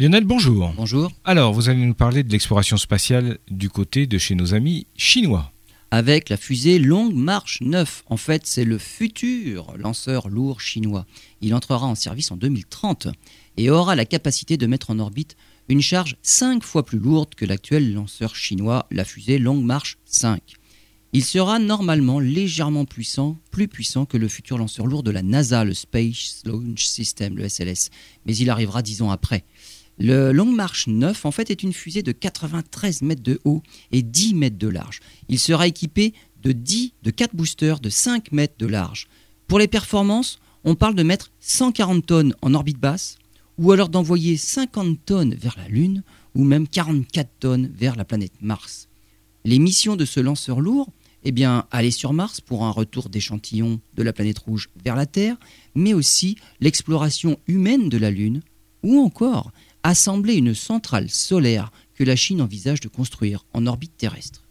Lionel, bonjour. Bonjour. Alors, vous allez nous parler de l'exploration spatiale du côté de chez nos amis chinois. Avec la fusée Long March 9. En fait, c'est le futur lanceur lourd chinois. Il entrera en service en 2030 et aura la capacité de mettre en orbite une charge 5 fois plus lourde que l'actuel lanceur chinois, la fusée Long March 5. Il sera normalement légèrement puissant, plus puissant que le futur lanceur lourd de la NASA, le Space Launch System, le SLS, mais il arrivera dix ans après. Le Long March 9, en fait, est une fusée de 93 mètres de haut et 10 mètres de large. Il sera équipé de 10, de 4 boosters de 5 mètres de large. Pour les performances, on parle de mettre 140 tonnes en orbite basse, ou alors d'envoyer 50 tonnes vers la Lune, ou même 44 tonnes vers la planète Mars. Les missions de ce lanceur lourd, eh bien, aller sur Mars pour un retour d'échantillons de la planète rouge vers la Terre, mais aussi l'exploration humaine de la Lune, ou encore assembler une centrale solaire que la Chine envisage de construire en orbite terrestre.